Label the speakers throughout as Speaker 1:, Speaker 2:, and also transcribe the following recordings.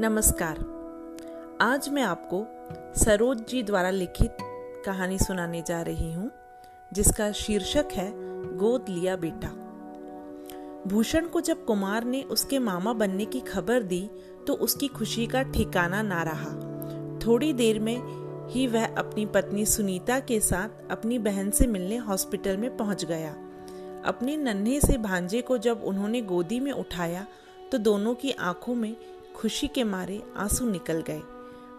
Speaker 1: नमस्कार। आज मैं आपको सरोज जी द्वारा लिखित कहानी सुनाने जा रही हूँ, जिसका शीर्षक है, गोद लिया बेटा। भूषण को जब कुमार ने उसके मामा बनने की खबर दी तो उसकी खुशी का ठिकाना ना रहा। थोड़ी देर में ही वह अपनी पत्नी सुनीता के साथ अपनी बहन से मिलने हॉस्पिटल में पहुँच गया। अपने नन्हे से भांजे को जब उन्होंने गोदी में उठाया तो दोनों की आँखों में खुशी के मारे आँसू निकल गए।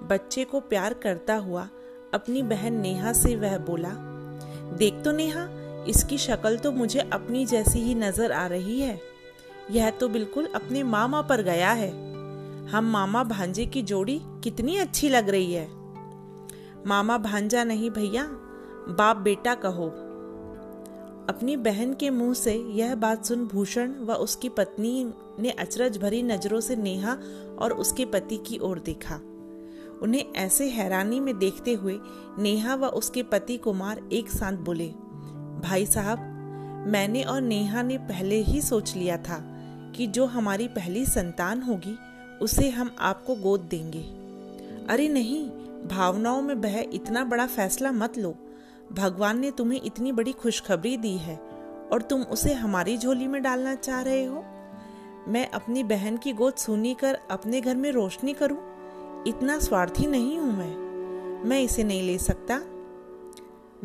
Speaker 1: बच्चे को प्यार करता हुआ अपनी बहन नेहा से वह बोला, देख तो नेहा, इसकी शक्ल तो मुझे अपनी जैसी ही नज़र आ रही है। यह तो बिल्कुल अपने मामा पर गया है। हम मामा भांजे की जोड़ी कितनी अच्छी लग रही है। मामा भांजा नहीं भैया, बाप बेटा कहो। अपनी बहन के मुँह से यह बात सुन भूषण व उसकी पत्नी ने अचरज भरी नज़रों से नेहा और उसके पति की ओर देखा। उन्हें ऐसे हैरानी में देखते हुए नेहा व उसके पति कुमार एक साथ बोले, भाई साहब, मैंने और नेहा ने पहले ही सोच लिया था कि जो हमारी पहली संतान होगी, उसे हम आपको गोद देंगे। अरे नहीं, भावनाओं में बह इतना बड़ा फैसला मत लो। भगवान ने तुम्हें इतनी बड़ी खुशखबरी दी है और तुम उसे हमारी झोली में डालना चाह रहे हो? मैं अपनी बहन की गोद सुनी कर अपने घर में रोशनी करूँ? इतना स्वार्थी नहीं हूँ मैं। मैं इसे नहीं ले सकता।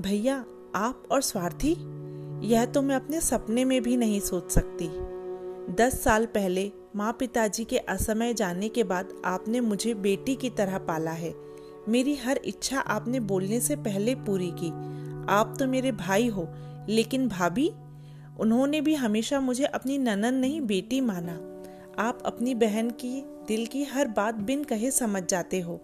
Speaker 1: भैया, आप और स्वार्थी? यह तो मैं अपने सपने में भी नहीं सोच सकती। दस साल पहले माँ पिताजी के असमय जाने के बाद आपने मुझे बेटी की तरह पाला है। मेरी हर इच्छा आपने बोलने से पहले पूरी की। आप तो मेरे भाई हो, लेकिन भाभी, उन्होंने भी हमेशा मुझे अपनी ननन नहीं, बेटी माना। आप अपनी बहन की, दिल की हर बात बिन कहे समझ जाते हो।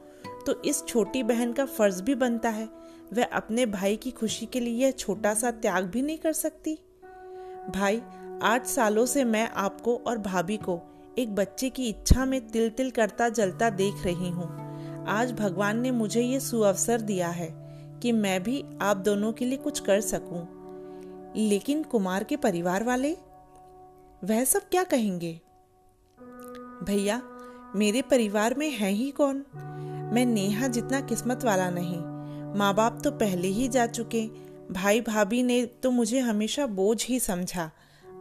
Speaker 1: तो इस छोटी बहन का फ़र्ज़ भी बनता है। वह अपने भाई की खुशी के लिए यह छोटा सा त्याग भी नहीं कर सकती। भाई, आठ सालों से मैं आपको और भाभी को, एक बच्चे की इच्छा में तिल तिल करता जलता देख रही हूँ। आज भगवान ने मुझे ये सुअवसर दिया है कि मैं भी आप दोनों के लिए कुछ कर सकूँ। लेकिन कुमार के परिवार वाले, वह सब क्या कहेंगे? भैया, मेरे परिवार में है ही कौन? मैं नेहा जितना किस्मत वाला नहीं। माँ बाप तो पहले ही जा चुके। भाई भाभी ने तो मुझे हमेशा बोझ ही समझा।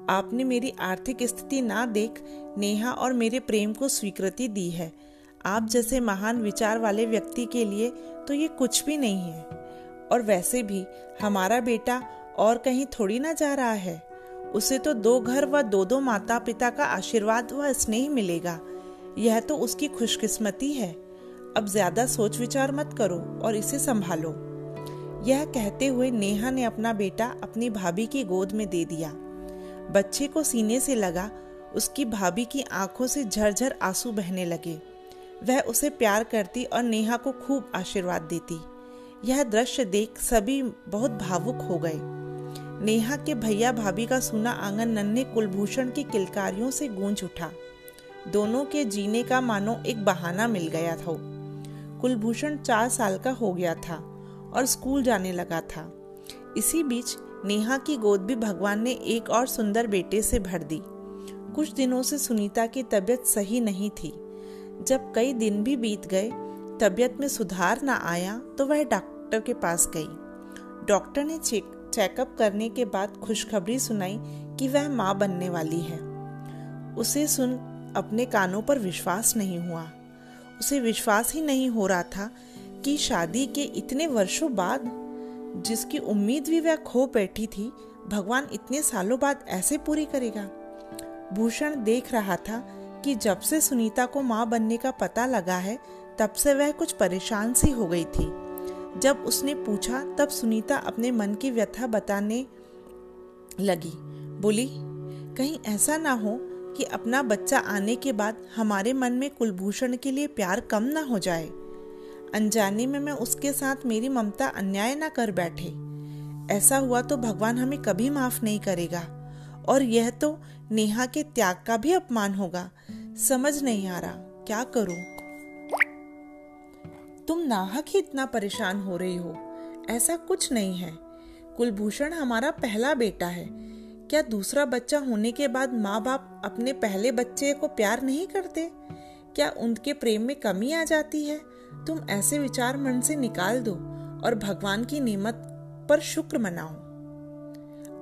Speaker 1: आपने मेरी आर्थिक स्थिति ना देख, नेहा और मेरे प्रेम को स्वीकृति दी है। आप जैसे महान विचार वाले व्यक्ति के लिए तो ये कुछ भी नहीं है। और वैसे भी हमारा बेटा और कहीं थोड़ी ना जा रहा है। उसे तो दो घर व दो दो माता पिता का आशीर्वाद व स्नेह मिलेगा। यह तो उसकी खुशकिस्मती है। अब ज़्यादा सोच विचार मत करो और इसे संभालो। यह कहते हुए नेहा ने अपना बेटा अपनी भाभी की गोद में दे दिया। बच्चे को सीने से लगा, उसकी भाभी की आँखों से झरझर आँसू बहने लगे। वह उसे प्यार करती और नेहा को खूब आशीर्वाद देती। यह दृश्य देख सभी बहुत भावुक हो गए। नेहा के भैया भाभी का सुना आँगन नन्हे कुलभूषण की किलकारियों से गूंज उठा। दोनों के जीने का मानो एक बहाना मिल गया था। कुलभूषण चार साल का हो गया था और स्कूल जाने लगा था। इसी बीच नेहा की गोद भी भगवान ने एक और सुंदर बेटे से भर दी। कुछ दिनों से सुनीता की तबीयत सही नहीं थी। जब कई दिन भी बीत गए, तबीयत में सुधार न आया तो वह डॉक्टर के पास गई। डॉक्टर ने चेक, चेकअप करने के बाद खुशखबरी सुनाई कि वह माँ बनने वाली है। उसे सुन अपने कानों पर विश्वास नहीं हुआ। उसे विश्वास ही नहीं हो रहा था कि शादी के इतने वर्षों बाद, जिसकी उम्मीद भी वह खो बैठी थी, भगवान इतने सालों बाद ऐसे पूरी करेगा। भूषण देख रहा था कि जब से सुनीता को माँ बनने का पता लगा है, तब से वह कुछ परेशान सी हो गई थी। जब उसने पूछा, तब सुनीता अपने मन की व्यथा बताने लगी। बोली, कहीं ऐसा ना हो कि अपना बच्चा आने के बाद हमारे मन में कुलभूषण के लिए प्यार कम ना हो जाए। अनजाने में मैं उसके साथ मेरी ममता अन्याय ना कर बैठे। ऐसा हुआ तो भगवान हमें कभी माफ़ नहीं करेगा। और यह तो नेहा के त्याग का भी अपमान होगा। समझ नहीं आ रहा। क्या करूँ? तुम नाहक ही इतना परेशान हो रही हो। ऐसा कुछ नहीं है। कुलभूषण हमारा पहला बेटा है। क्या दूसरा बच्चा होने के बाद माँ बाप अपने पहले बच्चे को प्यार नहीं करते? क्या उनके प्रेम में कमी आ जाती है? तुम ऐसे विचार मन से निकाल दो और भगवान की नियमत पर शुक्र मनाओ।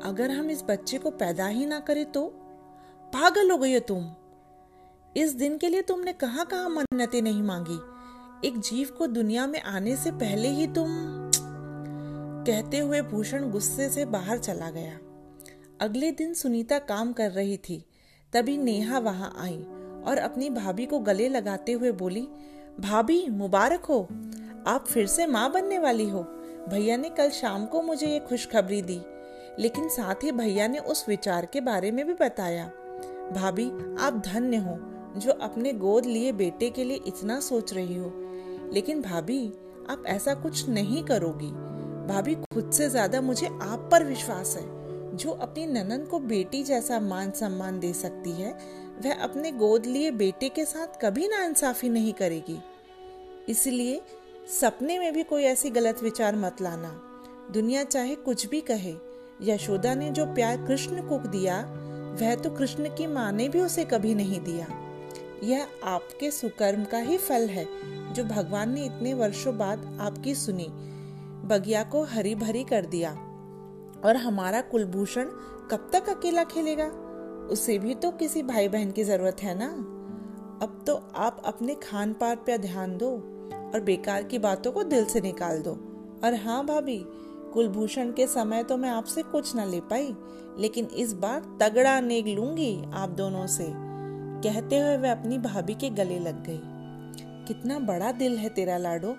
Speaker 1: अगर हम इस बच्चे को पैदा ही ना करें तो? पागल हो गई हो तुम। इस दिन के लिए तुमने कहाँ कहाँ मन्नतें नहीं मांगी? एक जीव को दुनिया में आने से पहले ही तुम कहते हुए भूषण गुस्से से बाहर चला गया। अगले दिन सुनीता काम कर रही थी। तभी नेहा वहाँ आई और अपनी भाभी को गले लगाते हुए बोली, भाभी, मुबारक हो। आप फिर से माँ बनने वाली हो। भैया ने कल शाम को मुझे ये खुशखबरी दी, लेकिन साथ ही भैया ने उस विचार के बारे में भी बताया। भाभी, आप धन्य हो। जो अपने गोद लिए बेटे के लिए इतना सोच रही हो। लेकिन भाभी, आप ऐसा कुछ नहीं करोगी। भाभी खुद से ज़्यादा मुझे आप पर विश्वास है। जो अपनी ननन को बेटी जैसा मान सम्मान दे सकती है, वह अपने गोद लिए बेटे के साथ कभी ना इंसाफी नहीं करेगी। इसलिए सपने में भी कोई ऐसी गलत विचार मत लाना। दुनिया चाहे कुछ भी कहे, यशोदा ने जो प्यार कृष्ण को दिया, वह तो कृष्ण की माँ ने भी उसे कभी नहीं दिया। यह आपके सुकर्म का ही फल है, जो भगवान ने इतने वर्षों बाद आपकी सुनी। बगिया को हरी भरी कर दिया। और हमारा कुलभूषण कब तक अकेला खेलेगा? उसे भी तो किसी भाई बहन की ज़रूरत है ना? अब तो आप अपने खान पान पर ध्यान दो और बेकार की बातों को दिल से निकाल दो। और हाँ भाभी, कुलभूषण के समय तो मैं आपसे कुछ न ले पाई, लेकिन इस बार तगड़ा नेग लूँगी आप दोनों से। कहते हुए वह अपनी भाभी के गले लग गई। कितना बड़ा दिल है तेरा लाडो।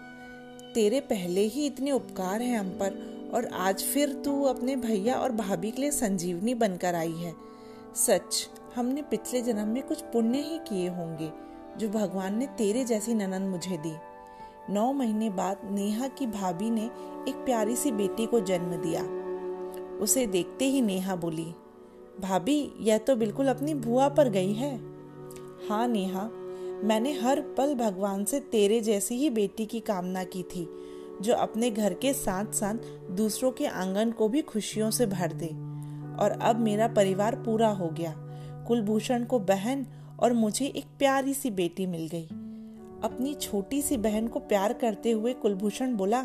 Speaker 1: तेरे पहले ही इतने उपकार हैं हम पर, और आज फिर तू अपने भैया और भाभी के लिए संजीवनी बनकर आई है। सच, हमने पिछले जन्म में कुछ पुण्य ही किए होंगे, जो भगवान ने तेरे जैसी ननन मुझे दी। नौ महीने बाद नेहा की भाभी ने एक प्यारी सी बेटी को जन्म दिया। उसे देखते ही नेहा बोली, भाभी, यह तो बिल्कुल अपनी बुआ पर गई है। हाँ नेहा, मैंने हर पल भगवान से तेरे जैसी ही बेटी की कामना की थी, जो अपने घर के साथ साथ दूसरों के आँगन को भी खुशियों से भर दे। और अब मेरा परिवार पूरा हो गया। कुलभूषण को बहन और मुझे एक प्यारी सी बेटी मिल गई। अपनी छोटी सी बहन को प्यार करते हुए कुलभूषण बोला,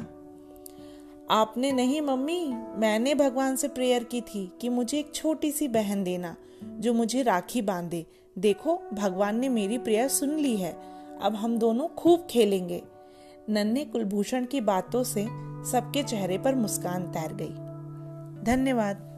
Speaker 1: आपने नहीं मम्मी, मैंने भगवान से प्रेयर की थी कि मुझे एक छोटी सी बहन देना, जो मुझे राखी बांधे देखो, भगवान ने मेरी प्रेयर सुन ली है। अब हम दोनों खूब खेलेंगे। नन्हे कुलभूषण की बातों से सबके चेहरे पर मुस्कान तैर गई। धन्यवाद।